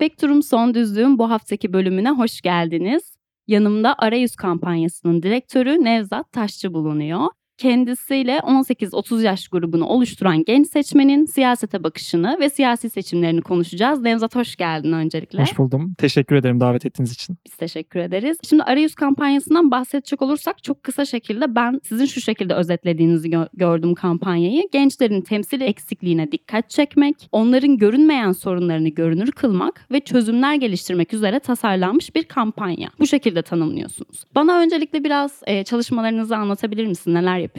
Spektrum Son Düzlüğün bu haftaki bölümüne hoş geldiniz. Yanımda Arayüz kampanyasının direktörü Nevzat Taşçı bulunuyor. Kendisiyle 18-30 yaş grubunu oluşturan genç seçmenin siyasete bakışını ve siyasi seçimlerini konuşacağız. Nevzat hoş geldin öncelikle. Hoş buldum. Teşekkür ederim davet ettiğiniz için. Biz teşekkür ederiz. Şimdi Arayüz kampanyasından bahsedecek olursak çok kısa şekilde ben sizin şu şekilde özetlediğinizi gö- gördüm kampanyayı. Gençlerin temsil eksikliğine dikkat çekmek, onların görünmeyen sorunlarını görünür kılmak ve çözümler geliştirmek üzere tasarlanmış bir kampanya. Bu şekilde tanımlıyorsunuz. Bana öncelikle biraz e, çalışmalarınızı anlatabilir misin? Neler yapıyorsunuz?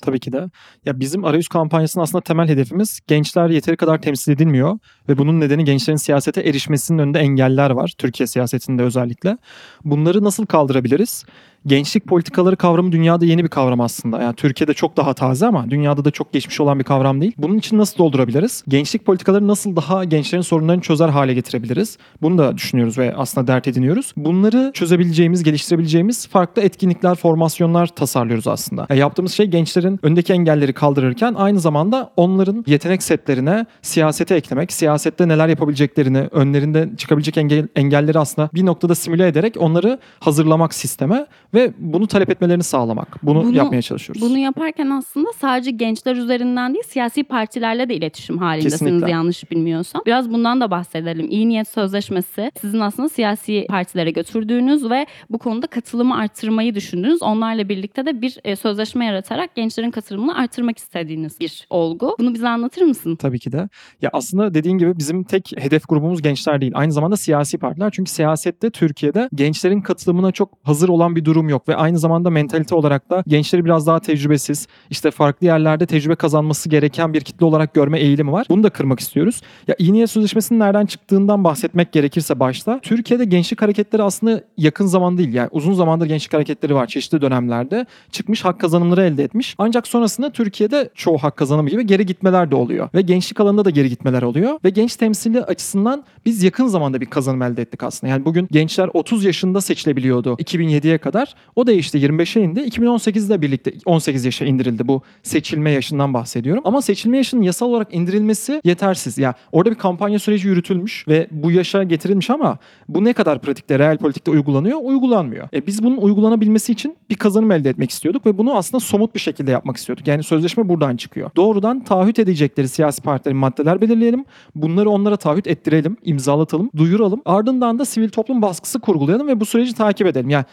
Tabii ki de. Ya bizim arayüz kampanyasının aslında temel hedefimiz gençler yeteri kadar temsil edilmiyor ve bunun nedeni gençlerin siyasete erişmesinin önünde engeller var. Türkiye siyasetinde özellikle. Bunları nasıl kaldırabiliriz? Gençlik politikaları kavramı dünyada yeni bir kavram aslında. Yani Türkiye'de çok daha taze ama dünyada da çok geçmiş olan bir kavram değil. Bunun için nasıl doldurabiliriz? Gençlik politikaları nasıl daha gençlerin sorunlarını çözer hale getirebiliriz? Bunu da düşünüyoruz ve aslında dert ediniyoruz. Bunları çözebileceğimiz, geliştirebileceğimiz farklı etkinlikler, formasyonlar tasarlıyoruz aslında. Yani yaptığımız şey gençlerin öndeki engelleri kaldırırken aynı zamanda onların yetenek setlerine siyasete eklemek, siyasette neler yapabileceklerini, önlerinde çıkabilecek engel, engelleri aslında bir noktada simüle ederek onları hazırlamak sisteme ve bunu talep etmelerini sağlamak. Bunu, Bunu- yapmaya çalışıyoruz. Bunu yaparken aslında sadece gençler üzerinden değil siyasi partilerle de iletişim halindesiniz Kesinlikle. yanlış bilmiyorsam. Biraz bundan da bahsedelim. İyi Niyet Sözleşmesi sizin aslında siyasi partilere götürdüğünüz ve bu konuda katılımı arttırmayı düşündüğünüz onlarla birlikte de bir e, sözleşme yaratarak gençlerin katılımını arttırmak istediğiniz bir olgu. Bunu bize anlatır mısın? Tabii ki de. Ya aslında dediğin gibi bizim tek hedef grubumuz gençler değil. Aynı zamanda siyasi partiler. Çünkü siyasette Türkiye'de gençlerin katılımına çok hazır olan bir durum yok. Ve aynı zamanda mentalite olarak da gençleri biraz daha tecrübesiz, işte farklı yerlerde tecrübe kazanması gereken bir kitle olarak görme eğilimi var. Bunu da kırmak istiyoruz. Ya İyi Niyet Sözleşmesi'nin nereden çıktığından bahsetmek gerekirse başta. Türkiye'de gençlik hareketleri aslında yakın zaman değil. Yani uzun zamandır gençlik hareketleri var çeşitli dönemlerde. Çıkmış hak kazanımları elde etmiş. Ancak sonrasında Türkiye'de çoğu hak kazanımı gibi geri gitmeler de oluyor. Ve gençlik alanında da geri gitmeler oluyor. Ve genç temsili açısından biz yakın zamanda bir kazanım elde ettik aslında. Yani bugün gençler 30 yaşında seçilebiliyordu 2007'ye kadar. O değişti 25'e indi. 2018'de birlikte 18 yaşa indirildi bu seçilme yaşından bahsediyorum. Ama seçilme yaşının yasal olarak indirilmesi yetersiz. Ya orada bir kampanya süreci yürütülmüş ve bu yaşa getirilmiş ama bu ne kadar pratikte, real politikte uygulanıyor? Uygulanmıyor. E biz bunun uygulanabilmesi için bir kazanım elde etmek istiyorduk ve bunu aslında somut bir şekilde yapmak istiyorduk. Yani sözleşme buradan çıkıyor. Doğrudan taahhüt edecekleri siyasi partilerin maddeler belirleyelim. Bunları onlara taahhüt ettirelim, imzalatalım, duyuralım. Ardından da sivil toplum baskısı kurgulayalım ve bu süreci takip edelim. Yani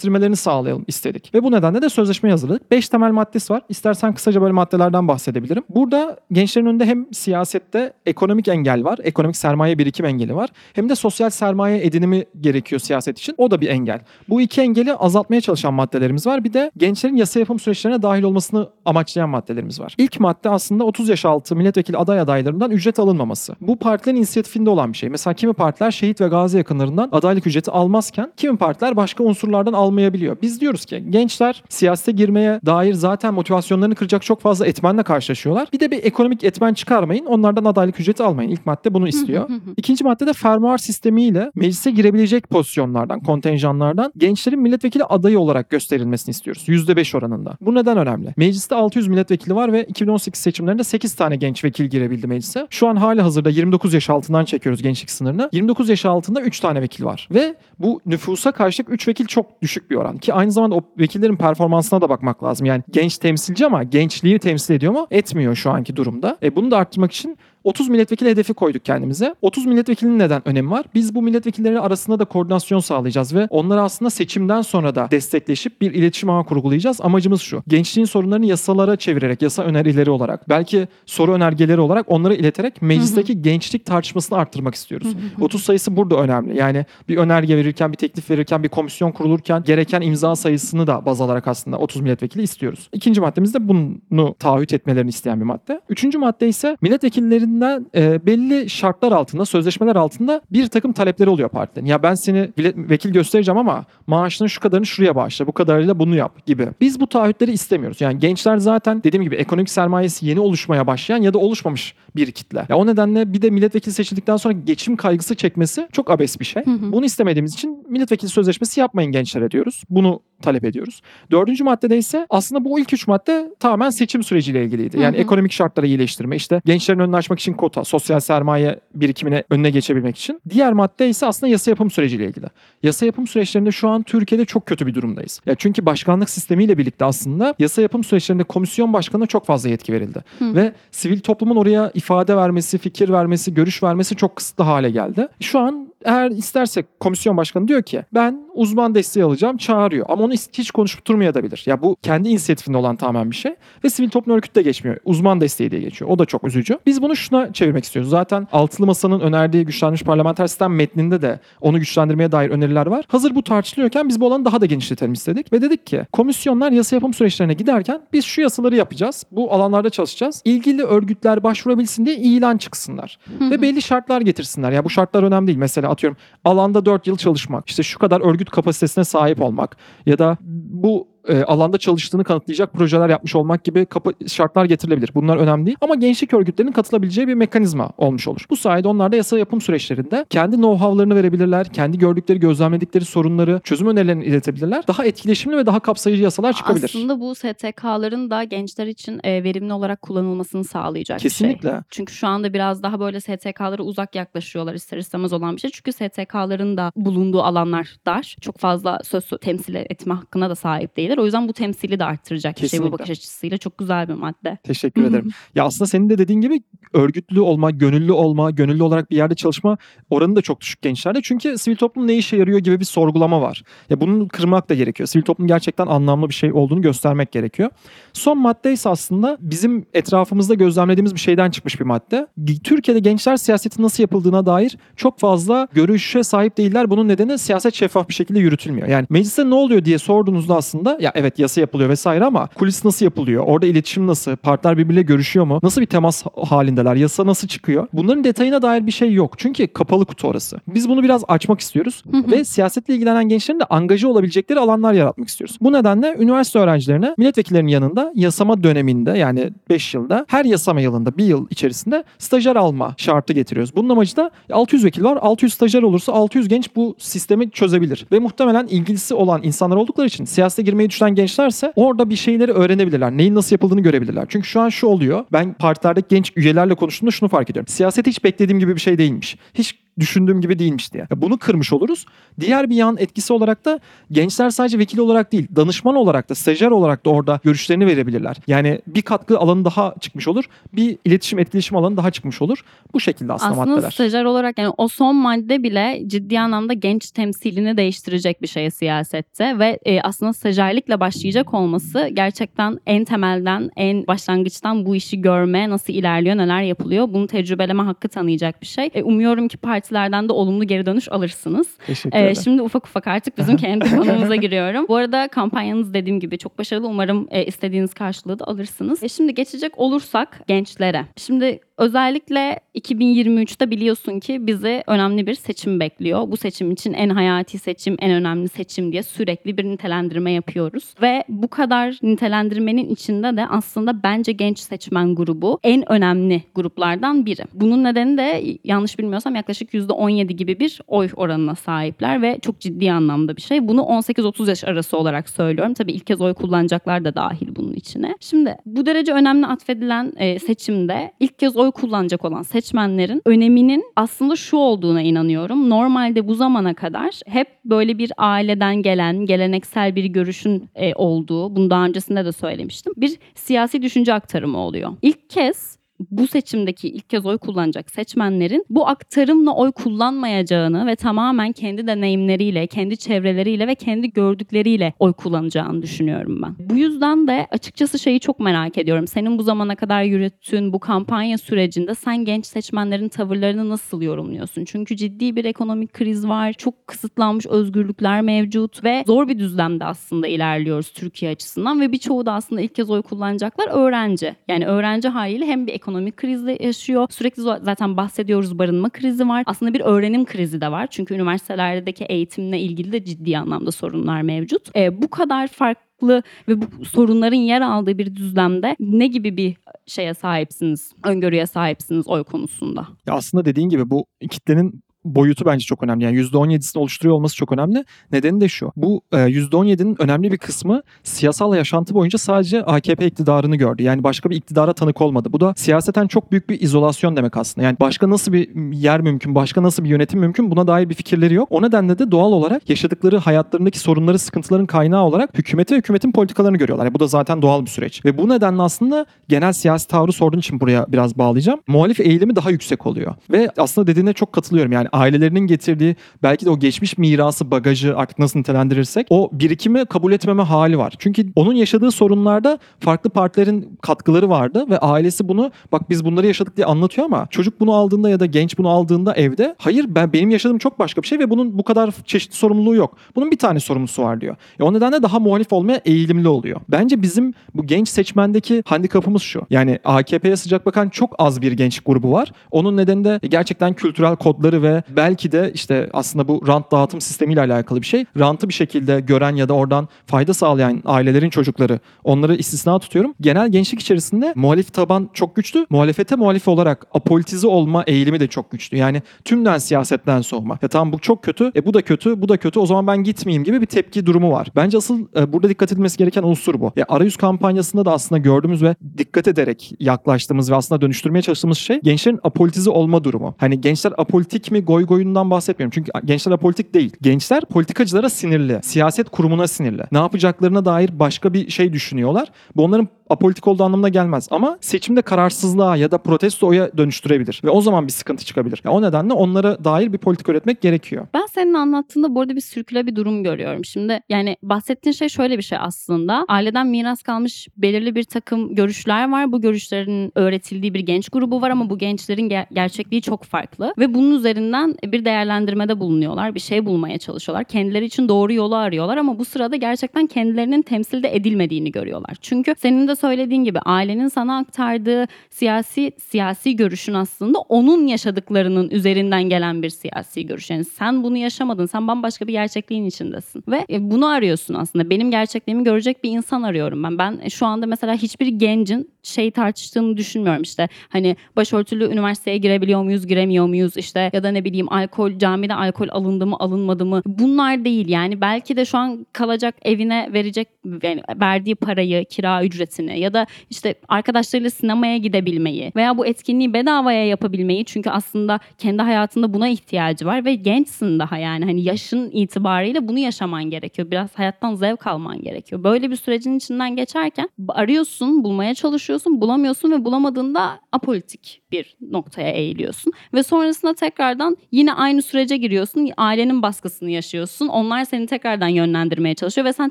gerçekleştirmelerini sağlayalım istedik. Ve bu nedenle de sözleşme hazırladık. 5 temel maddesi var. İstersen kısaca böyle maddelerden bahsedebilirim. Burada gençlerin önünde hem siyasette ekonomik engel var, ekonomik sermaye birikim engeli var. Hem de sosyal sermaye edinimi gerekiyor siyaset için. O da bir engel. Bu iki engeli azaltmaya çalışan maddelerimiz var. Bir de gençlerin yasa yapım süreçlerine dahil olmasını amaçlayan maddelerimiz var. İlk madde aslında 30 yaş altı milletvekili aday adaylarından ücret alınmaması. Bu partilerin inisiyatifinde olan bir şey. Mesela kimi partiler şehit ve gazi yakınlarından adaylık ücreti almazken kimi partiler başka unsurlardan almayabiliyor. Biz diyoruz ki gençler siyasete girmeye dair zaten motivasyonlarını kıracak çok fazla etmenle karşılaşıyorlar. Bir de bir ekonomik etmen çıkarmayın. Onlardan adaylık ücreti almayın. İlk madde bunu istiyor. İkinci madde de fermuar sistemiyle meclise girebilecek pozisyonlardan, kontenjanlardan gençlerin milletvekili adayı olarak gösterilmesini istiyoruz. %5 oranında. Bu neden önemli? Mecliste 600 milletvekili var ve 2018 seçimlerinde 8 tane genç vekil girebildi meclise. Şu an hali hazırda 29 yaş altından çekiyoruz gençlik sınırını. 29 yaş altında 3 tane vekil var. Ve bu nüfusa karşılık 3 vekil çok düşük bir oran. Ki aynı zamanda o vekillerin performansına da bakmak lazım. Yani genç temsilci ama gençliği temsil ediyor mu? Etmiyor şu anki durumda. E bunu da arttırmak için 30 milletvekili hedefi koyduk kendimize. 30 milletvekilinin neden önemi var? Biz bu milletvekilleri arasında da koordinasyon sağlayacağız ve onları aslında seçimden sonra da destekleşip bir iletişim ağı kurgulayacağız. Amacımız şu. Gençliğin sorunlarını yasalara çevirerek, yasa önerileri olarak, belki soru önergeleri olarak onları ileterek meclisteki gençlik tartışmasını arttırmak istiyoruz. 30 sayısı burada önemli. Yani bir önerge verirken, bir teklif verirken, bir komisyon kurulurken gereken imza sayısını da baz alarak aslında 30 milletvekili istiyoruz. İkinci maddemiz de bunu taahhüt etmelerini isteyen bir madde. Üçüncü madde ise milletvekillerinin kendilerinden e, belli şartlar altında, sözleşmeler altında bir takım talepleri oluyor partilerin. Ya ben seni vekil göstereceğim ama maaşının şu kadarını şuraya bağışla, bu kadarıyla bunu yap gibi. Biz bu taahhütleri istemiyoruz. Yani gençler zaten dediğim gibi ekonomik sermayesi yeni oluşmaya başlayan ya da oluşmamış bir kitle. Ya o nedenle bir de milletvekili seçildikten sonra geçim kaygısı çekmesi çok abes bir şey. Hı hı. Bunu istemediğimiz için milletvekili sözleşmesi yapmayın gençlere diyoruz. Bunu talep ediyoruz. Dördüncü maddede ise aslında bu ilk üç madde tamamen seçim süreciyle ilgiliydi. Yani Hı hı. ekonomik şartları iyileştirme, işte gençlerin önünü açmak için kota, sosyal sermaye birikimine önüne geçebilmek için. Diğer madde ise aslında yasa yapım süreciyle ilgili. Yasa yapım süreçlerinde şu an Türkiye'de çok kötü bir durumdayız. Ya çünkü başkanlık sistemiyle birlikte aslında yasa yapım süreçlerinde komisyon başkanına çok fazla yetki verildi. Hı. Ve sivil toplumun oraya ifade vermesi, fikir vermesi, görüş vermesi çok kısıtlı hale geldi. Şu an eğer istersek komisyon başkanı diyor ki ben uzman desteği alacağım çağırıyor. Ama onu hiç konuşup durmayabilir. Ya bu kendi inisiyatifinde olan tamamen bir şey. Ve sivil toplum örgütü de geçmiyor. Uzman desteği diye geçiyor. O da çok üzücü. Biz bunu şuna çevirmek istiyoruz. Zaten Altılı Masa'nın önerdiği güçlenmiş parlamenter sistem metninde de onu güçlendirmeye dair öneriler var. Hazır bu tartışılıyorken biz bu alanı daha da genişletelim istedik. Ve dedik ki komisyonlar yasa yapım süreçlerine giderken biz şu yasaları yapacağız. Bu alanlarda çalışacağız. İlgili örgütler başvurabilsin diye ilan çıksınlar. Ve belli şartlar getirsinler. Ya bu şartlar önemli değil. Mesela atıyorum alanda 4 yıl çalışmak, işte şu kadar örgüt kapasitesine sahip olmak ya da bu e, alanda çalıştığını kanıtlayacak projeler yapmış olmak gibi şartlar getirilebilir. Bunlar önemli değil. Ama gençlik örgütlerinin katılabileceği bir mekanizma olmuş olur. Bu sayede onlar da yasa yapım süreçlerinde kendi know-how'larını verebilirler. Kendi gördükleri, gözlemledikleri sorunları, çözüm önerilerini iletebilirler. Daha etkileşimli ve daha kapsayıcı yasalar çıkabilir. Aslında bu STK'ların da gençler için e, verimli olarak kullanılmasını sağlayacak bir şey. Kesinlikle. Çünkü şu anda biraz daha böyle STK'lara uzak yaklaşıyorlar ister istemez olan bir şey. Çünkü STK'ların da bulunduğu alanlar dar. Çok fazla söz temsil etme hakkına da sahip değiller. O yüzden bu temsili de arttıracak bir şey bu Kesinlikle. bakış açısıyla. Çok güzel bir madde. Teşekkür ederim. Ya aslında senin de dediğin gibi örgütlü olma, gönüllü olma, gönüllü olarak bir yerde çalışma oranı da çok düşük gençlerde. Çünkü sivil toplum ne işe yarıyor gibi bir sorgulama var. Ya bunu kırmak da gerekiyor. Sivil toplum gerçekten anlamlı bir şey olduğunu göstermek gerekiyor. Son madde ise aslında bizim etrafımızda gözlemlediğimiz bir şeyden çıkmış bir madde. Türkiye'de gençler siyaseti nasıl yapıldığına dair çok fazla görüşe sahip değiller. Bunun nedeni siyaset şeffaf bir şekilde yürütülmüyor. Yani mecliste ne oluyor diye sorduğunuzda aslında ya evet yasa yapılıyor vesaire ama kulis nasıl yapılıyor? Orada iletişim nasıl? Partiler birbiriyle görüşüyor mu? Nasıl bir temas halindeler? Yasa nasıl çıkıyor? Bunların detayına dair bir şey yok. Çünkü kapalı kutu orası. Biz bunu biraz açmak istiyoruz Hı hı. ve siyasetle ilgilenen gençlerin de angaja olabilecekleri alanlar yaratmak istiyoruz. Bu nedenle üniversite öğrencilerine milletvekillerinin yanında yasama döneminde yani 5 yılda her yasama yılında bir yıl içerisinde stajyer alma şartı getiriyoruz. Bunun amacı da 600 vekil var. 600 stajyer olursa 600 genç bu sistemi çözebilir. Ve muhtemelen ilgilisi olan insanlar oldukları için siyasete girmeyi düşünen gençlerse orada bir şeyleri öğrenebilirler. Neyin nasıl yapıldığını görebilirler. Çünkü şu an şu oluyor. Ben partilerdeki genç üyelerle konuştuğumda şunu fark ediyorum. Siyaset hiç beklediğim gibi bir şey değilmiş. Hiç düşündüğüm gibi değilmiş diye. Ya Bunu kırmış oluruz. Diğer bir yan etkisi olarak da gençler sadece vekil olarak değil, danışman olarak da, stajyer olarak da orada görüşlerini verebilirler. Yani bir katkı alanı daha çıkmış olur. Bir iletişim, etkileşim alanı daha çıkmış olur. Bu şekilde aslında, Aslında maddeler. stajyer olarak yani o son madde bile ciddi anlamda genç temsilini değiştirecek bir şey siyasette ve e, aslında stajyerlikle başlayacak olması gerçekten en temelden, en başlangıçtan bu işi görme, nasıl ilerliyor, neler yapılıyor bunu tecrübeleme hakkı tanıyacak bir şey. E, umuyorum ki partilerden de olumlu geri dönüş alırsınız. Teşekkür Ee, ederim. şimdi ufak ufak artık bizim kendi konumuza giriyorum. Bu arada kampanyanız dediğim gibi çok başarılı. Umarım e, istediğiniz karşılığı da alırsınız. E, şimdi geçecek olursak gençlere. Şimdi özellikle 2023'te biliyorsun ki bizi önemli bir seçim bekliyor. Bu seçim için en hayati seçim, en önemli seçim diye sürekli bir nitelendirme yapıyoruz. Ve bu kadar nitelendirmenin içinde de aslında bence genç seçmen grubu en önemli gruplardan biri. Bunun nedeni de yanlış bilmiyorsam yaklaşık %17 gibi bir oy oranına sahipler ve çok ciddi anlamda bir şey. Bunu 18-30 yaş arası olarak söylüyorum. Tabii ilk kez oy kullanacaklar da dahil bunun içine. Şimdi bu derece önemli atfedilen e, seçimde ilk kez oy kullanacak olan seçmenlerin öneminin aslında şu olduğuna inanıyorum. Normalde bu zamana kadar hep böyle bir aileden gelen geleneksel bir görüşün e, olduğu, bunu daha öncesinde de söylemiştim. Bir siyasi düşünce aktarımı oluyor. İlk kez bu seçimdeki ilk kez oy kullanacak seçmenlerin bu aktarımla oy kullanmayacağını ve tamamen kendi deneyimleriyle, kendi çevreleriyle ve kendi gördükleriyle oy kullanacağını düşünüyorum ben. Bu yüzden de açıkçası şeyi çok merak ediyorum. Senin bu zamana kadar yürüttüğün bu kampanya sürecinde sen genç seçmenlerin tavırlarını nasıl yorumluyorsun? Çünkü ciddi bir ekonomik kriz var, çok kısıtlanmış özgürlükler mevcut ve zor bir düzlemde aslında ilerliyoruz Türkiye açısından ve birçoğu da aslında ilk kez oy kullanacaklar öğrenci. Yani öğrenci haliyle hem bir ekonomik ekonomik krizi yaşıyor. Sürekli zaten bahsediyoruz barınma krizi var. Aslında bir öğrenim krizi de var. Çünkü üniversitelerdeki eğitimle ilgili de ciddi anlamda sorunlar mevcut. E, bu kadar farklı ve bu sorunların yer aldığı bir düzlemde ne gibi bir şeye sahipsiniz, öngörüye sahipsiniz oy konusunda? Ya aslında dediğin gibi bu kitlenin boyutu bence çok önemli. Yani %17'sini oluşturuyor olması çok önemli. Nedeni de şu. Bu e, %17'nin önemli bir kısmı siyasal yaşantı boyunca sadece AKP iktidarını gördü. Yani başka bir iktidara tanık olmadı. Bu da siyaseten çok büyük bir izolasyon demek aslında. Yani başka nasıl bir yer mümkün, başka nasıl bir yönetim mümkün buna dair bir fikirleri yok. O nedenle de doğal olarak yaşadıkları hayatlarındaki sorunları, sıkıntıların kaynağı olarak hükümeti ve hükümetin politikalarını görüyorlar. Yani bu da zaten doğal bir süreç. Ve bu nedenle aslında genel siyasi tavrı sorduğun için buraya biraz bağlayacağım. Muhalif eğilimi daha yüksek oluyor. Ve aslında dediğine çok katılıyorum. Yani ailelerinin getirdiği belki de o geçmiş mirası, bagajı artık nasıl nitelendirirsek o birikimi kabul etmeme hali var. Çünkü onun yaşadığı sorunlarda farklı partilerin katkıları vardı ve ailesi bunu bak biz bunları yaşadık diye anlatıyor ama çocuk bunu aldığında ya da genç bunu aldığında evde hayır ben benim yaşadığım çok başka bir şey ve bunun bu kadar çeşitli sorumluluğu yok. Bunun bir tane sorumlusu var diyor. E o nedenle daha muhalif olmaya eğilimli oluyor. Bence bizim bu genç seçmendeki handikapımız şu. Yani AKP'ye sıcak bakan çok az bir genç grubu var. Onun nedeni de gerçekten kültürel kodları ve belki de işte aslında bu rant dağıtım sistemiyle alakalı bir şey. Rantı bir şekilde gören ya da oradan fayda sağlayan ailelerin çocukları onları istisna tutuyorum. Genel gençlik içerisinde muhalif taban çok güçlü. Muhalefete muhalif olarak apolitize olma eğilimi de çok güçlü. Yani tümden siyasetten soğuma. Ya tamam bu çok kötü. E bu da kötü, bu da kötü. O zaman ben gitmeyeyim gibi bir tepki durumu var. Bence asıl e, burada dikkat edilmesi gereken unsur bu. Ya arayüz kampanyasında da aslında gördüğümüz ve dikkat ederek yaklaştığımız ve aslında dönüştürmeye çalıştığımız şey gençlerin apolitize olma durumu. Hani gençler apolitik mi goy goyundan bahsetmiyorum. Çünkü gençler apolitik değil. Gençler politikacılara sinirli. Siyaset kurumuna sinirli. Ne yapacaklarına dair başka bir şey düşünüyorlar. Bu onların apolitik olduğu anlamına gelmez. Ama seçimde kararsızlığa ya da protestoya dönüştürebilir. Ve o zaman bir sıkıntı çıkabilir. Yani o nedenle onlara dair bir politik üretmek gerekiyor. Ben senin anlattığında bu arada bir sürküle bir durum görüyorum. Şimdi yani bahsettiğin şey şöyle bir şey aslında. Aileden miras kalmış belirli bir takım görüşler var. Bu görüşlerin öğretildiği bir genç grubu var ama bu gençlerin ger- gerçekliği çok farklı. Ve bunun üzerinden bir değerlendirmede bulunuyorlar. Bir şey bulmaya çalışıyorlar. Kendileri için doğru yolu arıyorlar ama bu sırada gerçekten kendilerinin temsilde edilmediğini görüyorlar. Çünkü senin de söylediğin gibi ailenin sana aktardığı siyasi siyasi görüşün aslında onun yaşadıklarının üzerinden gelen bir siyasi görüş. Yani sen bunu yaşamadın. Sen bambaşka bir gerçekliğin içindesin. Ve e, bunu arıyorsun aslında. Benim gerçekliğimi görecek bir insan arıyorum ben. Ben şu anda mesela hiçbir gencin şey tartıştığını düşünmüyorum işte. Hani başörtülü üniversiteye girebiliyor muyuz, giremiyor muyuz? işte ya da ne bileyim alkol camide alkol alındı mı, alınmadı mı? Bunlar değil yani. Belki de şu an kalacak evine verecek yani verdiği parayı, kira ücretini ya da işte arkadaşlarıyla sinemaya gidebilmeyi veya bu etkinliği bedavaya yapabilmeyi çünkü aslında kendi hayatında buna ihtiyacı var ve gençsin daha yani hani yaşın itibariyle bunu yaşaman gerekiyor. Biraz hayattan zevk alman gerekiyor. Böyle bir sürecin içinden geçerken arıyorsun, bulmaya çalışıyorsun, bulamıyorsun ve bulamadığında apolitik bir noktaya eğiliyorsun ve sonrasında tekrardan yine aynı sürece giriyorsun. Ailenin baskısını yaşıyorsun. Onlar seni tekrardan yönlendirmeye çalışıyor ve sen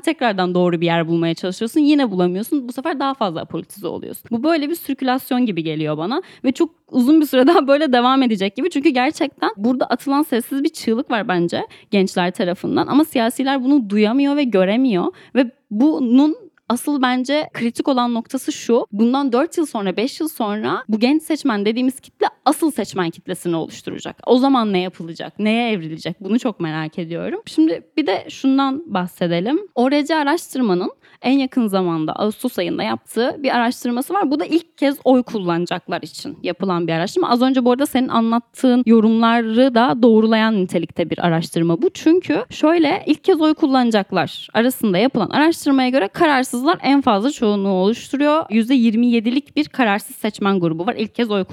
tekrardan doğru bir yer bulmaya çalışıyorsun. Yine bulamıyorsun. Bu sefer daha fazla apolitize oluyorsun. Bu böyle bir sirkülasyon gibi geliyor bana ve çok uzun bir süre daha böyle devam edecek gibi. Çünkü gerçekten burada atılan sessiz bir çığlık var bence gençler tarafından ama siyasiler bunu duyamıyor ve göremiyor ve bunun asıl bence kritik olan noktası şu. Bundan 4 yıl sonra 5 yıl sonra bu genç seçmen dediğimiz kitle asıl seçmen kitlesini oluşturacak. O zaman ne yapılacak? Neye evrilecek? Bunu çok merak ediyorum. Şimdi bir de şundan bahsedelim. ORC araştırmanın en yakın zamanda Ağustos ayında yaptığı bir araştırması var. Bu da ilk kez oy kullanacaklar için yapılan bir araştırma. Az önce bu arada senin anlattığın yorumları da doğrulayan nitelikte bir araştırma bu. Çünkü şöyle ilk kez oy kullanacaklar arasında yapılan araştırmaya göre kararsızlar en fazla çoğunluğu oluşturuyor. %27'lik bir kararsız seçmen grubu var ilk kez oy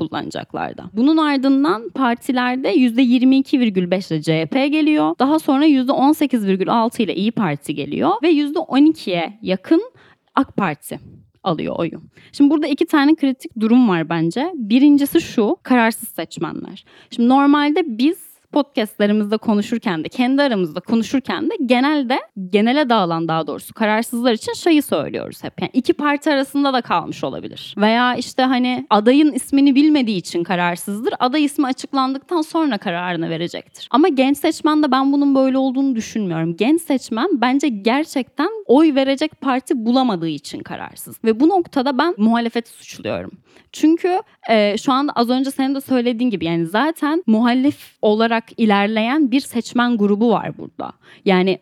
kullanacaklarda. Bunun ardından partilerde %22,5 ile CHP geliyor. Daha sonra %18,6 ile İyi Parti geliyor ve %12'ye yakın AK Parti alıyor oyu. Şimdi burada iki tane kritik durum var bence. Birincisi şu, kararsız seçmenler. Şimdi normalde biz podcastlerimizde konuşurken de kendi aramızda konuşurken de genelde genele dağılan daha doğrusu kararsızlar için şeyi söylüyoruz hep. Yani iki parti arasında da kalmış olabilir. Veya işte hani adayın ismini bilmediği için kararsızdır. Aday ismi açıklandıktan sonra kararını verecektir. Ama genç seçmende ben bunun böyle olduğunu düşünmüyorum. Genç seçmen bence gerçekten oy verecek parti bulamadığı için kararsız. Ve bu noktada ben muhalefeti suçluyorum. Çünkü e, şu anda az önce senin de söylediğin gibi yani zaten muhalif olarak ilerleyen bir seçmen grubu var burada. Yani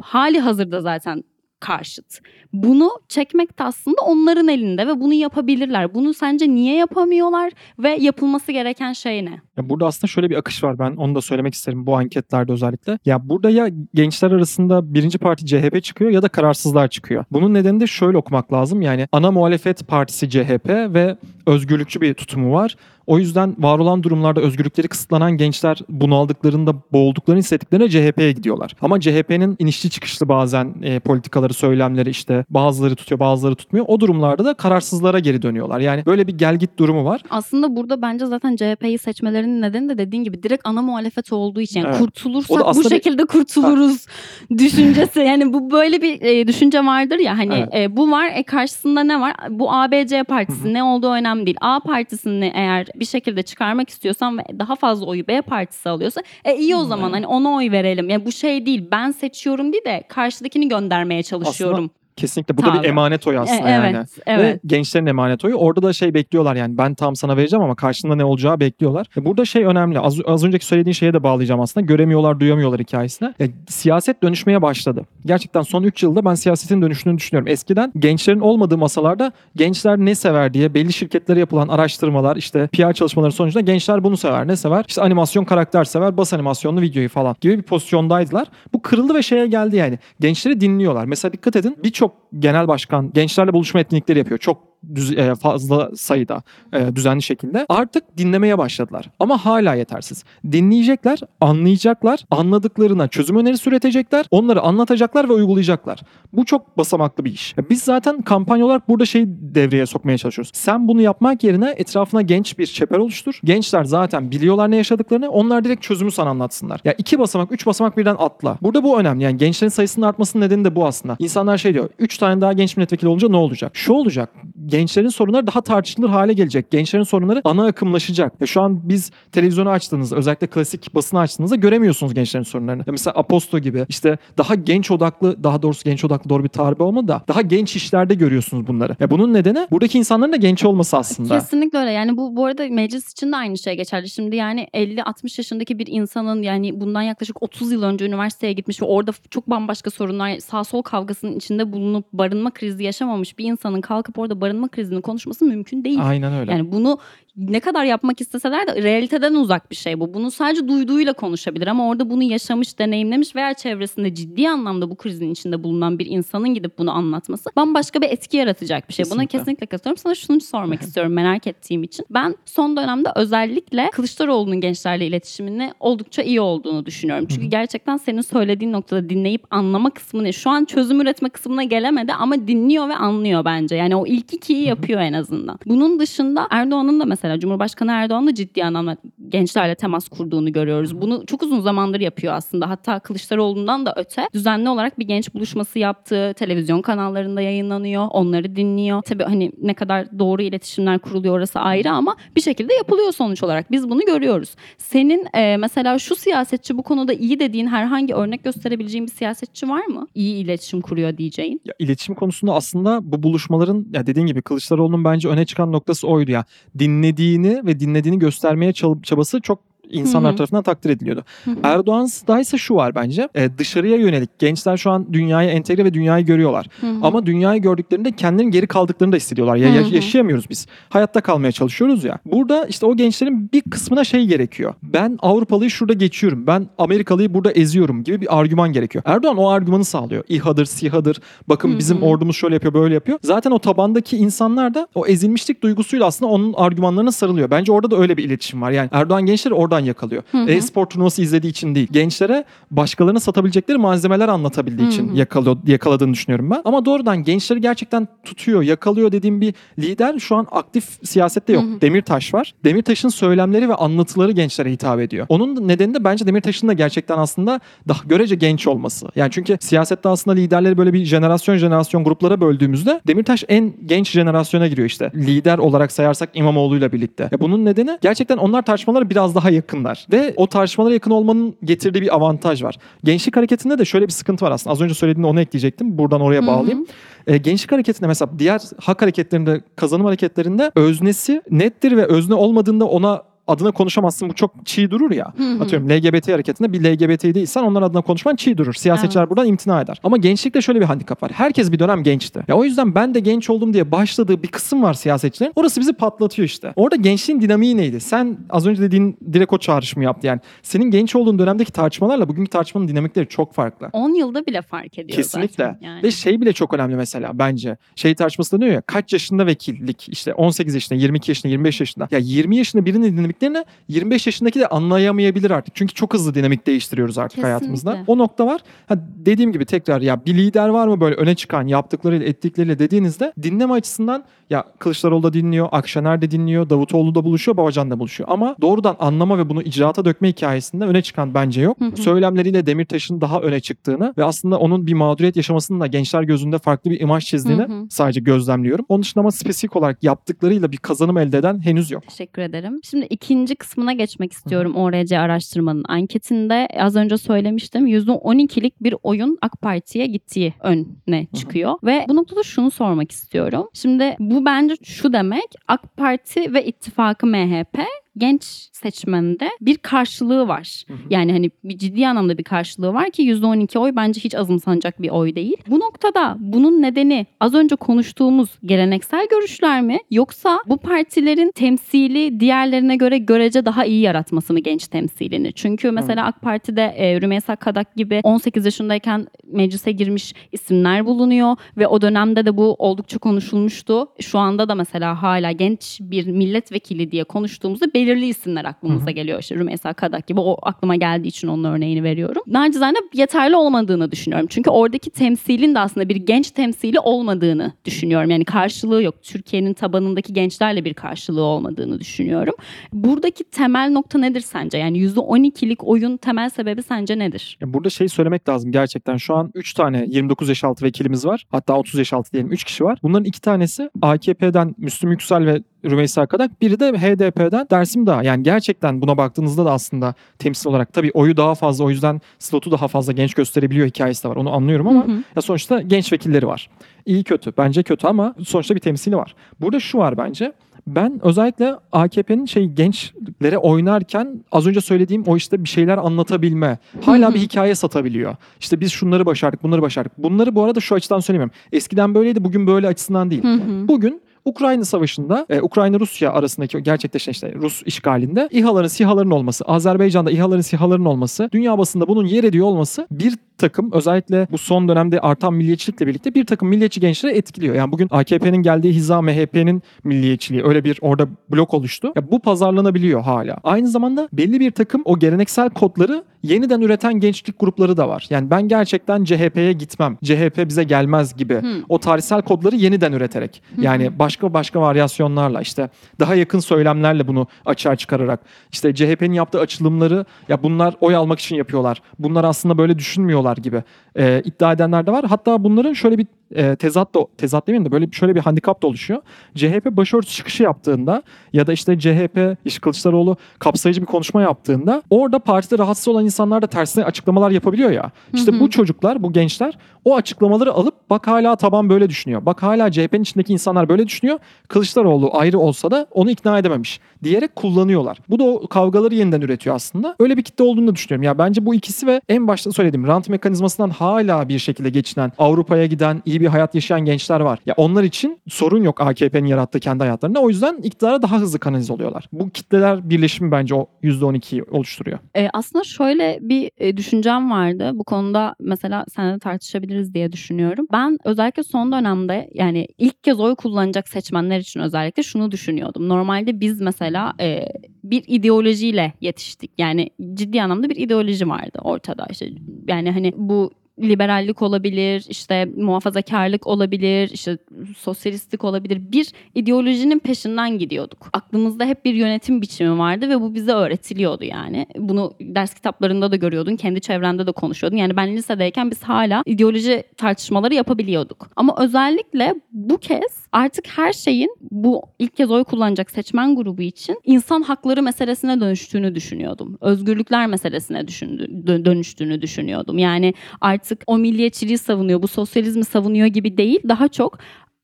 hali hazırda zaten karşıt. Bunu çekmek de aslında onların elinde ve bunu yapabilirler. Bunu sence niye yapamıyorlar ve yapılması gereken şey ne? Ya burada aslında şöyle bir akış var. Ben onu da söylemek isterim bu anketlerde özellikle. Ya burada ya gençler arasında birinci parti CHP çıkıyor ya da kararsızlar çıkıyor. Bunun nedeni de şöyle okumak lazım. Yani ana muhalefet partisi CHP ve özgürlükçü bir tutumu var. O yüzden var olan durumlarda özgürlükleri kısıtlanan gençler bunaldıklarında, boğulduklarını hissettiklerinde CHP'ye gidiyorlar. Ama CHP'nin inişli çıkışlı bazen e, politikaları, söylemleri işte bazıları tutuyor, bazıları tutmuyor. O durumlarda da kararsızlara geri dönüyorlar. Yani böyle bir gel git durumu var. Aslında burada bence zaten CHP'yi seçmelerinin nedeni de dediğin gibi direkt ana muhalefet olduğu için. Yani Evet. kurtulursak bu aslında bir- şekilde kurtuluruz düşüncesi. Yani bu böyle bir e, düşünce vardır ya hani Evet. e, bu var e karşısında ne var? Bu ABC partisi ne olduğu önemli değil. A partisini eğer bir şekilde çıkarmak istiyorsan ve daha fazla oyu B partisi alıyorsa e iyi o zaman hani ona oy verelim. Yani bu şey değil ben seçiyorum değil de karşıdakini göndermeye çalışıyorum. Kesinlikle bu da bir emanet oy E, aslında evet, yani. evet. Ve gençlerin emanet oyu. Orada da şey bekliyorlar yani ben tam sana vereceğim ama karşında ne olacağı bekliyorlar. E, Burada şey önemli. Az, az önceki söylediğin şeye de bağlayacağım aslında. Göremiyorlar, duyamıyorlar hikayesine. E, siyaset dönüşmeye başladı. Gerçekten son 3 yılda ben siyasetin dönüştüğünü düşünüyorum. Eskiden gençlerin olmadığı masalarda gençler ne sever diye belli şirketlere yapılan araştırmalar, işte PR çalışmaları sonucunda gençler bunu sever. Ne sever? İşte animasyon karakter sever, bas animasyonlu videoyu falan gibi bir pozisyondaydılar. Bu kırıldı ve şeye geldi yani. Gençleri dinliyorlar. Mesela dikkat edin birçok genel başkan gençlerle buluşma etkinlikleri yapıyor. Çok düz- e, fazla sayıda e, düzenli şekilde artık dinlemeye başladılar. Ama hala yetersiz. Dinleyecekler, anlayacaklar, anladıklarına çözüm önerisi üretecekler, onları anlatacaklar ve uygulayacaklar. Bu çok basamaklı bir iş. Biz zaten kampanya olarak burada şey devreye sokmaya çalışıyoruz. Sen bunu yapmak yerine etrafına genç bir çeper oluştur. Gençler zaten biliyorlar ne yaşadıklarını. Onlar direkt çözümü sana anlatsınlar. Ya iki basamak, üç basamak birden atla. Burada bu önemli. Yani gençlerin sayısının artmasının nedeni de bu aslında. İnsanlar şey diyor. Üç tane daha genç milletvekili olunca ne olacak? Şu olacak. Gençlerin sorunları daha tartışılır hale gelecek. Gençlerin sorunları ana akımlaşacak. Ya şu an biz televizyonu açtığınızda özellikle klasik basını açtığınızda göremiyorsunuz gençlerin sorunlarını. Ya mesela Aposto gibi işte daha genç odaklı daha doğrusu genç odaklı doğru bir tarih olmadı da daha genç işlerde görüyorsunuz bunları. Ya bunun nedeni buradaki insanların da genç olması aslında. Kesinlikle öyle. Yani bu bu arada meclis için de aynı şey geçerli. Şimdi yani 50-60 yaşındaki bir insanın yani bundan yaklaşık 30 yıl önce üniversiteye gitmiş ve orada çok bambaşka sorunlar, sağ sol kavgasının içinde bulunup barınma krizi yaşamamış bir insanın kalkıp orada barınma krizini konuşması mümkün değil. Aynen öyle. Yani bunu ne kadar yapmak isteseler de realiteden uzak bir şey bu. Bunu sadece duyduğuyla konuşabilir ama orada bunu yaşamış, deneyimlemiş veya çevresinde ciddi anlamda bu krizin içinde bulunan bir insanın gidip bunu anlatması bambaşka bir etki yaratacak bir şey. Buna Kesinlikle. kesinlikle katılıyorum. Sana şunu sormak istiyorum merak ettiğim için. Ben son dönemde özellikle Kılıçdaroğlu'nun gençlerle iletişimini oldukça iyi olduğunu düşünüyorum. Çünkü gerçekten senin söylediğin noktada dinleyip anlama kısmını şu an çözüm üretme kısmına gelemedi ama dinliyor ve anlıyor bence. Yani o ilk ikiyi yapıyor en azından. Bunun dışında Erdoğan'ın da mesela Cumhurbaşkanı Erdoğan da ciddi anlamda gençlerle temas kurduğunu görüyoruz. Bunu çok uzun zamandır yapıyor aslında. Hatta Kılıçdaroğlu'ndan da öte düzenli olarak bir genç buluşması yaptığı televizyon kanallarında yayınlanıyor. Onları dinliyor. Tabii hani ne kadar doğru iletişimler kuruluyor orası ayrı ama bir şekilde yapılıyor sonuç olarak. Biz bunu görüyoruz. Senin e, mesela şu siyasetçi bu konuda iyi dediğin herhangi örnek gösterebileceğin bir siyasetçi var mı? İyi iletişim kuruyor diyeceğin. Ya, iletişim konusunda aslında bu buluşmaların ya dediğin gibi Kılıçdaroğlu'nun bence öne çıkan noktası oydu ya. Dinlediğini ve dinlediğini göstermeye çal- çabası çok insanlar Hı hı. tarafından takdir ediliyordu. Erdoğan'da ise şu var bence. E, dışarıya yönelik gençler şu an dünyaya entegre ve dünyayı görüyorlar. Hı hı. Ama dünyayı gördüklerinde kendilerinin geri kaldıklarını da hissediyorlar. Ya, ya- yaşayamıyoruz biz. Hayatta kalmaya çalışıyoruz ya. Burada işte o gençlerin bir kısmına şey gerekiyor. Ben Avrupalıyı şurada geçiyorum. Ben Amerikalıyı burada eziyorum gibi bir argüman gerekiyor. Erdoğan o argümanı sağlıyor. İHA'dır, SİHA'dır. Bakın Hı bizim ordumuz şöyle yapıyor, böyle yapıyor. Zaten o tabandaki insanlar da o ezilmişlik duygusuyla aslında onun argümanlarına sarılıyor. Bence orada da öyle bir iletişim var. Yani Erdoğan gençleri orada oradan yakalıyor. E-spor turnuvası izlediği için değil. Gençlere başkalarına satabilecekleri malzemeler anlatabildiği Hı için yakalıyor, yakaladığını düşünüyorum ben. Ama doğrudan gençleri gerçekten tutuyor, yakalıyor dediğim bir lider şu an aktif siyasette yok. Hı hı. Demirtaş var. Demirtaş'ın söylemleri ve anlatıları gençlere hitap ediyor. Onun nedeni de bence Demirtaş'ın da gerçekten aslında daha görece genç olması. Yani çünkü siyasette aslında liderleri böyle bir jenerasyon jenerasyon gruplara böldüğümüzde Demirtaş en genç jenerasyona giriyor işte. Lider olarak sayarsak İmamoğlu'yla birlikte. Ya bunun nedeni gerçekten onlar tartışmalara biraz daha yakınlar. Ve o tartışmalara yakın olmanın getirdiği bir avantaj var. Gençlik hareketinde de şöyle bir sıkıntı var aslında. Az önce söylediğinde onu ekleyecektim. Buradan oraya Hı hı. bağlayayım. E, gençlik hareketinde mesela diğer hak hareketlerinde, kazanım hareketlerinde öznesi nettir ve özne olmadığında ona adına konuşamazsın. Bu çok çiğ durur ya. Hı hı. Atıyorum LGBT hareketinde bir LGBT değilsen onlar adına konuşman çiğ durur. Siyasetçiler buradan imtina eder. Ama gençlikte şöyle bir handikap var. Herkes bir dönem gençti. Ya o yüzden ben de genç oldum diye başladığı bir kısım var siyasetçilerin. Orası bizi patlatıyor işte. Orada gençliğin dinamiği neydi? Sen az önce dediğin direkt o çağrışımı yaptı yani. Senin genç olduğun dönemdeki tartışmalarla bugünkü tartışmanın dinamikleri çok farklı. 10 yılda bile fark ediyor Kesinlikle. zaten. Yani. Ve şey bile çok önemli mesela bence. Şey tartışması dönüyor ya kaç yaşında vekillik işte 18 yaşında 22 yaşında 25 yaşında. Ya 20 yaşında birinin dinamiklerini 25 yaşındaki de anlayamayabilir artık. Çünkü çok hızlı dinamik değiştiriyoruz artık Kesinlikle. hayatımızda. O nokta var. Ha, dediğim gibi tekrar ya bir lider var mı böyle öne çıkan yaptıklarıyla ettikleriyle dediğinizde dinleme açısından ya Kılıçdaroğlu da dinliyor, Akşener de dinliyor, Davutoğlu da buluşuyor, Babacan da buluşuyor. Ama doğrudan anlama ve bunu icraata dökme hikayesinde öne çıkan bence yok. Hı hı. Söylemleriyle Demirtaş'ın daha öne çıktığını ve aslında onun bir mağduriyet yaşamasının da gençler gözünde farklı bir imaj çizdiğini Hı hı. sadece gözlemliyorum. Onun dışında ama spesifik olarak yaptıklarıyla bir kazanım elde eden henüz yok. Teşekkür ederim. Şimdi ikinci kısmına geçmek istiyorum ORC araştırmanın anketinde. Az önce söylemiştim %12'lik bir oyun AK Parti'ye gittiği öne çıkıyor. Ve bu noktada şunu sormak istiyorum. Şimdi bu bence şu demek AK Parti ve ittifakı MHP genç seçmende bir karşılığı var. Yani hani bir ciddi anlamda bir karşılığı var ki %12 oy bence hiç azımsanacak bir oy değil. Bu noktada bunun nedeni az önce konuştuğumuz geleneksel görüşler mi yoksa bu partilerin temsili diğerlerine göre görece daha iyi yaratması mı genç temsilini? Çünkü mesela AK Parti'de e, Rümeysa Kadak gibi 18 yaşındayken meclise girmiş isimler bulunuyor ve o dönemde de bu oldukça konuşulmuştu. Şu anda da mesela hala genç bir milletvekili diye konuştuğumuzda belirli isimler aklımıza geliyor. İşte Rümeysa Kadak gibi o aklıma geldiği için onun örneğini veriyorum. Nacizane yeterli olmadığını düşünüyorum. Çünkü oradaki temsilin de aslında bir genç temsili olmadığını düşünüyorum. Yani karşılığı yok. Türkiye'nin tabanındaki gençlerle bir karşılığı olmadığını düşünüyorum. Buradaki temel nokta nedir sence? Yani %12'lik oyun temel sebebi sence nedir? Ya burada şey söylemek lazım gerçekten. Şu an 3 tane 29 yaş altı vekilimiz var. Hatta 30 yaş altı diyelim 3 kişi var. Bunların iki tanesi AKP'den Müslüm Yüksel ve Rümeysa Kadak. Biri de HDP'den Dersim Dağ. Yani gerçekten buna baktığınızda da aslında temsil olarak tabii oyu daha fazla o yüzden slotu daha fazla genç gösterebiliyor hikayesi de var. Onu anlıyorum ama Hı hı. ya sonuçta genç vekilleri var. İyi kötü. Bence kötü ama sonuçta bir temsili var. Burada şu var bence. Ben özellikle AKP'nin şey gençlere oynarken az önce söylediğim o işte bir şeyler anlatabilme. Hala bir hikaye satabiliyor. İşte biz şunları başardık, bunları başardık. Bunları bu arada şu açıdan söylemiyorum. Eskiden böyleydi, bugün böyle açısından değil. Bugün Ukrayna Savaşı'nda e, Ukrayna-Rusya arasındaki gerçekleşen işte Rus işgalinde İHA'ların SİHA'ların olması, Azerbaycan'da İHA'ların SİHA'ların olması, dünya basında bunun yer ediyor olması bir takım özellikle bu son dönemde artan milliyetçilikle birlikte bir takım milliyetçi gençleri etkiliyor. Yani bugün AKP'nin geldiği hiza MHP'nin milliyetçiliği öyle bir orada blok oluştu. Ya bu pazarlanabiliyor hala. Aynı zamanda belli bir takım o geleneksel kodları yeniden üreten gençlik grupları da var. Yani ben gerçekten CHP'ye gitmem. CHP bize gelmez gibi. Hı. O tarihsel kodları yeniden üreterek. Yani başka başka varyasyonlarla işte daha yakın söylemlerle bunu açığa çıkararak. işte CHP'nin yaptığı açılımları ya bunlar oy almak için yapıyorlar. Bunlar aslında böyle düşünmüyorlar gibi e, iddia edenler de var. Hatta bunların şöyle bir e, tezat da tezat demeyeyim de böyle şöyle bir handikap da oluşuyor. CHP başörtüsü çıkışı yaptığında ya da işte CHP işte Kılıçdaroğlu kapsayıcı bir konuşma yaptığında orada partide rahatsız olan insanlar da tersine açıklamalar yapabiliyor ya. İşte Hı hı. bu çocuklar, bu gençler o açıklamaları alıp bak hala taban böyle düşünüyor. Bak hala CHP'nin içindeki insanlar böyle düşünüyor. Kılıçdaroğlu ayrı olsa da onu ikna edememiş diyerek kullanıyorlar. Bu da o kavgaları yeniden üretiyor aslında. Öyle bir kitle olduğunu da düşünüyorum. Ya bence bu ikisi ve en başta söylediğim rant mekanizmasından hala bir şekilde geçinen, Avrupa'ya giden, iyi bir hayat yaşayan gençler var. Ya onlar için sorun yok AKP'nin yarattığı kendi hayatlarında. O yüzden iktidara daha hızlı kanalize oluyorlar. Bu kitleler birleşimi bence o %12'yi oluşturuyor. E, aslında şöyle bir e, düşüncem vardı. Bu konuda mesela seninle tartışabiliriz diye düşünüyorum. Ben özellikle son dönemde yani ilk kez oy kullanacak seçmenler için özellikle şunu düşünüyordum. Normalde biz mesela e, bir ideolojiyle yetiştik. Yani ciddi anlamda bir ideoloji vardı ortada işte. Yani hani bu liberallik olabilir, işte muhafazakarlık olabilir, işte sosyalistlik olabilir. Bir ideolojinin peşinden gidiyorduk. Aklımızda hep bir yönetim biçimi vardı ve bu bize öğretiliyordu yani. Bunu ders kitaplarında da görüyordun, kendi çevrende de konuşuyordun. Yani ben lisedeyken biz hala ideoloji tartışmaları yapabiliyorduk. Ama özellikle bu kez artık her şeyin bu ilk kez oy kullanacak seçmen grubu için insan hakları meselesine dönüştüğünü düşünüyordum. Özgürlükler meselesine düşündü, dö- dönüştüğünü düşünüyordum. Yani artık o milliyetçiliği savunuyor, bu sosyalizmi savunuyor gibi değil. Daha çok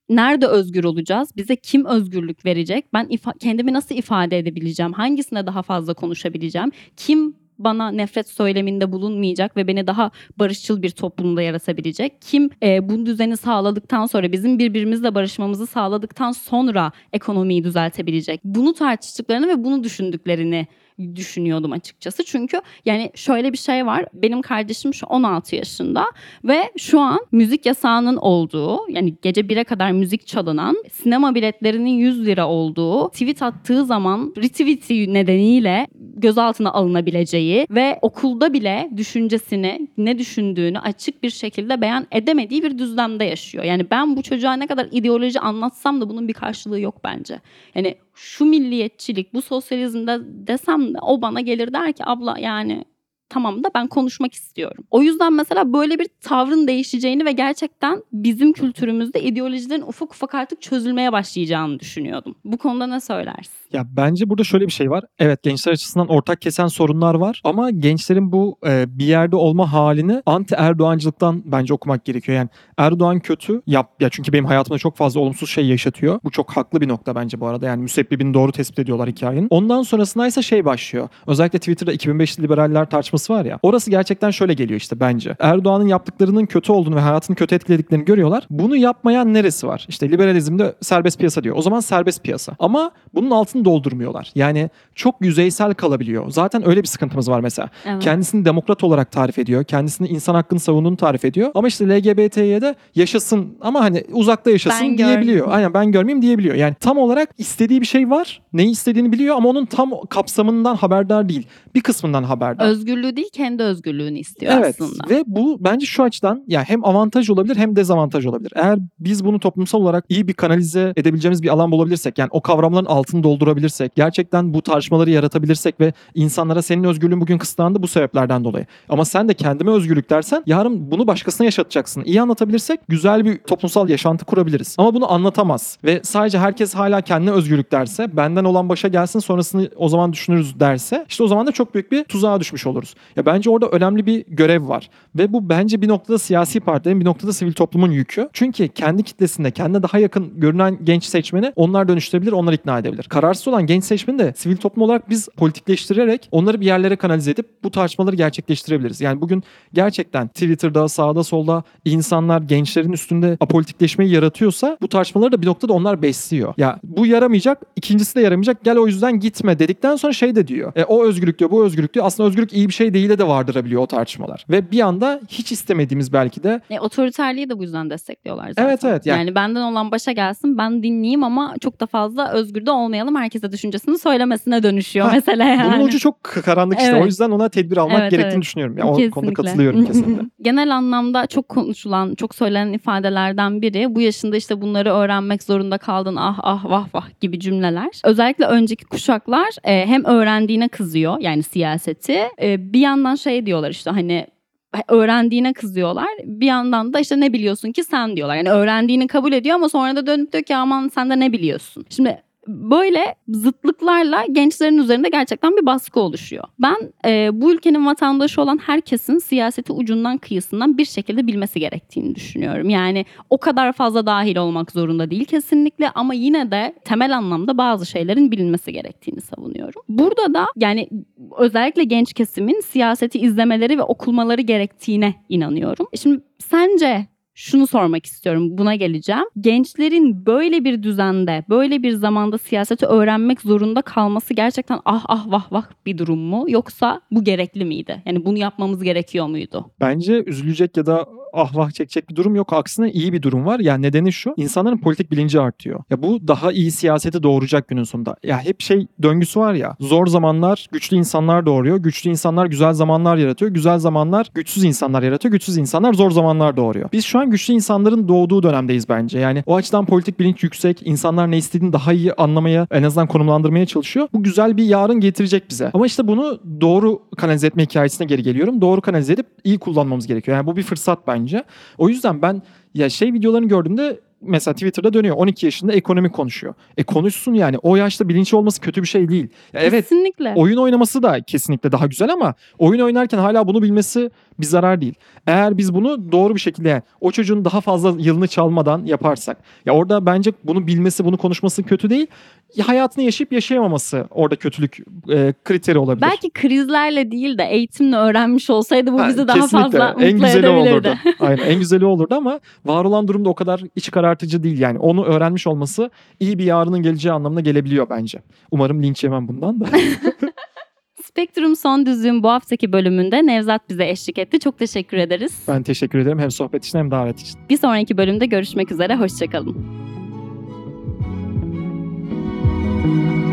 nerede özgür olacağız? Bize kim özgürlük verecek? Ben ifa- kendimi nasıl ifade edebileceğim? Hangisine daha fazla konuşabileceğim? Kim bana nefret söyleminde bulunmayacak ve beni daha barışçıl bir toplumda yaratabilecek? Kim e, bu düzeni sağladıktan sonra bizim birbirimizle barışmamızı sağladıktan sonra ekonomiyi düzeltebilecek? Bunu tartıştıklarını ve bunu düşündüklerini düşünüyordum açıkçası. Çünkü yani şöyle bir şey var. Benim kardeşim şu 16 yaşında ve şu an müzik yasağının olduğu yani gece 1'e kadar müzik çalınan sinema biletlerinin 100 lira olduğu tweet attığı zaman retweet'i nedeniyle gözaltına alınabileceği ve okulda bile düşüncesini ne düşündüğünü açık bir şekilde beyan edemediği bir düzlemde yaşıyor. Yani ben bu çocuğa ne kadar ideoloji anlatsam da bunun bir karşılığı yok bence. Yani şu milliyetçilik, bu sosyalizmde desem de o bana gelir der ki abla yani tamam da ben konuşmak istiyorum. O yüzden mesela böyle bir tavrın değişeceğini ve gerçekten bizim kültürümüzde ideolojilerin ufak ufak artık çözülmeye başlayacağını düşünüyordum. Bu konuda ne söylersin? Ya bence burada şöyle bir şey var. Evet gençler açısından ortak kesen sorunlar var ama gençlerin bu e, bir yerde olma halini anti Erdoğancılıktan bence okumak gerekiyor. Yani Erdoğan kötü yap ya çünkü benim hayatımda çok fazla olumsuz şey yaşatıyor. Bu çok haklı bir nokta bence bu arada. Yani müsebbibini doğru tespit ediyorlar hikayenin. Ondan sonrasında ise şey başlıyor. Özellikle Twitter'da 2005'li liberaller tartışması var ya. Orası gerçekten şöyle geliyor işte bence. Erdoğan'ın yaptıklarının kötü olduğunu ve hayatını kötü etkilediklerini görüyorlar. Bunu yapmayan neresi var? İşte liberalizmde serbest piyasa diyor. O zaman serbest piyasa. Ama bunun altını doldurmuyorlar. Yani çok yüzeysel kalabiliyor. Zaten öyle bir sıkıntımız var mesela. Evet. Kendisini demokrat olarak tarif ediyor. Kendisini insan hakkını savunduğunu tarif ediyor. Ama işte LGBT'ye de yaşasın ama hani uzakta yaşasın Ben diyebiliyor. görmeyeyim. Aynen ben görmeyeyim diyebiliyor. Yani tam olarak istediği bir şey var. Neyi istediğini biliyor ama onun tam kapsamından haberdar değil. Bir kısmından haberdar. Özgürlüğü değil kendi özgürlüğünü istiyor Evet aslında. ve bu bence şu açıdan ya hem avantaj olabilir hem dezavantaj olabilir. Eğer biz bunu toplumsal olarak iyi bir kanalize edebileceğimiz bir alan bulabilirsek yani o kavramların altını doldurabilirsek gerçekten bu tartışmaları yaratabilirsek ve insanlara senin özgürlüğün bugün kısıtlandı bu sebeplerden dolayı. Ama sen de kendime özgürlük dersen yarın bunu başkasına yaşatacaksın. İyi anlatabilirsek güzel bir toplumsal yaşantı kurabiliriz. Ama bunu anlatamaz ve sadece herkes hala kendine özgürlük derse benden olan başa gelsin sonrasını o zaman düşünürüz derse işte o zaman da çok büyük bir tuzağa düşmüş oluruz. Ya bence orada önemli bir görev var ve bu bence bir noktada siyasi partilerin bir noktada sivil toplumun yükü. Çünkü kendi kitlesinde kendine daha yakın görünen genç seçmeni onlar dönüştürebilir, onlar ikna edebilir. Kararsız olan genç seçmeni de sivil toplum olarak biz politikleştirerek onları bir yerlere kanalize edip bu tartışmaları gerçekleştirebiliriz. Yani bugün gerçekten Twitter'da, sağda solda insanlar gençlerin üstünde apolitikleşmeyi yaratıyorsa bu tartışmaları da bir noktada onlar besliyor. Ya bu yaramayacak, ikincisi de yaramayacak. Gel o yüzden gitme dedikten sonra şey de diyor. E, o özgürlük diyor, bu özgürlük diyor. Aslında özgürlük iyi bir şey değil de vardırabiliyor o tartışmalar. Ve bir anda hiç istemediğimiz belki de E, otoriterliği de bu yüzden destekliyorlar zaten. Evet, evet, yani- Yani... benden olan başa gelsin ben dinleyeyim ama çok da fazla özgür de olmayalım. Herkese düşüncesini söylemesine dönüşüyor Ha, mesela yani. bunun ucu çok karanlık işte. Evet. O yüzden ona tedbir almak Evet, gerektiğini evet. düşünüyorum. Ya, o konuda Kesinlikle. katılıyorum kesinlikle. Genel anlamda çok konuşulan, çok söylenen ifadelerden biri bu yaşında işte bunları öğrenmek zorunda kaldın ah ah vah vah gibi cümleler. Özellikle önceki kuşaklar e, hem öğrendiğine kızıyor yani siyaseti. E, bir yandan şey diyorlar işte hani öğrendiğine kızıyorlar. Bir yandan da işte ne biliyorsun ki sen diyorlar. Yani öğrendiğini kabul ediyor ama sonra da dönüp diyor ki aman sen de ne biliyorsun. Şimdi böyle zıtlıklarla gençlerin üzerinde gerçekten bir baskı oluşuyor. Ben e, bu ülkenin vatandaşı olan herkesin siyaseti ucundan kıyısından bir şekilde bilmesi gerektiğini düşünüyorum. Yani o kadar fazla dahil olmak zorunda değil kesinlikle ama yine de temel anlamda bazı şeylerin bilinmesi gerektiğini savunuyorum. Burada da yani özellikle genç kesimin siyaseti izlemeleri ve okulmaları gerektiğine inanıyorum. Şimdi sence şunu sormak istiyorum. Buna geleceğim. Gençlerin böyle bir düzende, böyle bir zamanda siyaseti öğrenmek zorunda kalması gerçekten ah ah vah vah bir durum mu? Yoksa bu gerekli miydi? Yani bunu yapmamız gerekiyor muydu? Bence üzülecek ya da ah vah çekecek bir durum yok. Aksine iyi bir durum var. Yani nedeni şu. insanların politik bilinci artıyor. Ya bu daha iyi siyaseti doğuracak günün sonunda. Ya hep şey döngüsü var ya. Zor zamanlar güçlü insanlar doğuruyor. Güçlü insanlar güzel zamanlar yaratıyor. Güzel zamanlar güçsüz insanlar yaratıyor. Güçsüz insanlar zor zamanlar doğuruyor. Biz şu an güçlü insanların doğduğu dönemdeyiz bence. Yani o açıdan politik bilinç yüksek. İnsanlar ne istediğini daha iyi anlamaya en azından konumlandırmaya çalışıyor. Bu güzel bir yarın getirecek bize. Ama işte bunu doğru kanalize etme hikayesine geri geliyorum. Doğru kanalize edip iyi kullanmamız gerekiyor. Yani bu bir fırsat bence. O yüzden ben ya şey videolarını gördüğümde mesela Twitter'da dönüyor. 12 yaşında ekonomi konuşuyor. E konuşsun yani. O yaşta bilinçli olması kötü bir şey değil. Ya evet Kesinlikle. oyun oynaması da kesinlikle daha güzel ama oyun oynarken hala bunu bilmesi bir zarar değil. Eğer biz bunu doğru bir şekilde o çocuğun daha fazla yılını çalmadan yaparsak ya orada bence bunu bilmesi, bunu konuşması kötü değil. Ya hayatını yaşayıp yaşayamaması orada kötülük e, kriteri olabilir. Belki krizlerle değil de eğitimle öğrenmiş olsaydı bu Ha, bizi daha kesinlikle. fazla mutlu en güzeli olurdu. Aynen en güzeli olurdu ama var olan durumda o kadar iç karartıcı değil yani. Onu öğrenmiş olması iyi bir yarının geleceği anlamına gelebiliyor bence. Umarım linç yemem bundan da. Spektrum Son Düzlüğün bu haftaki bölümünde Nevzat bize eşlik etti. Çok teşekkür ederiz. Ben teşekkür ederim hem sohbet için hem davet için. Bir sonraki bölümde görüşmek üzere. Hoşçakalın. Müzik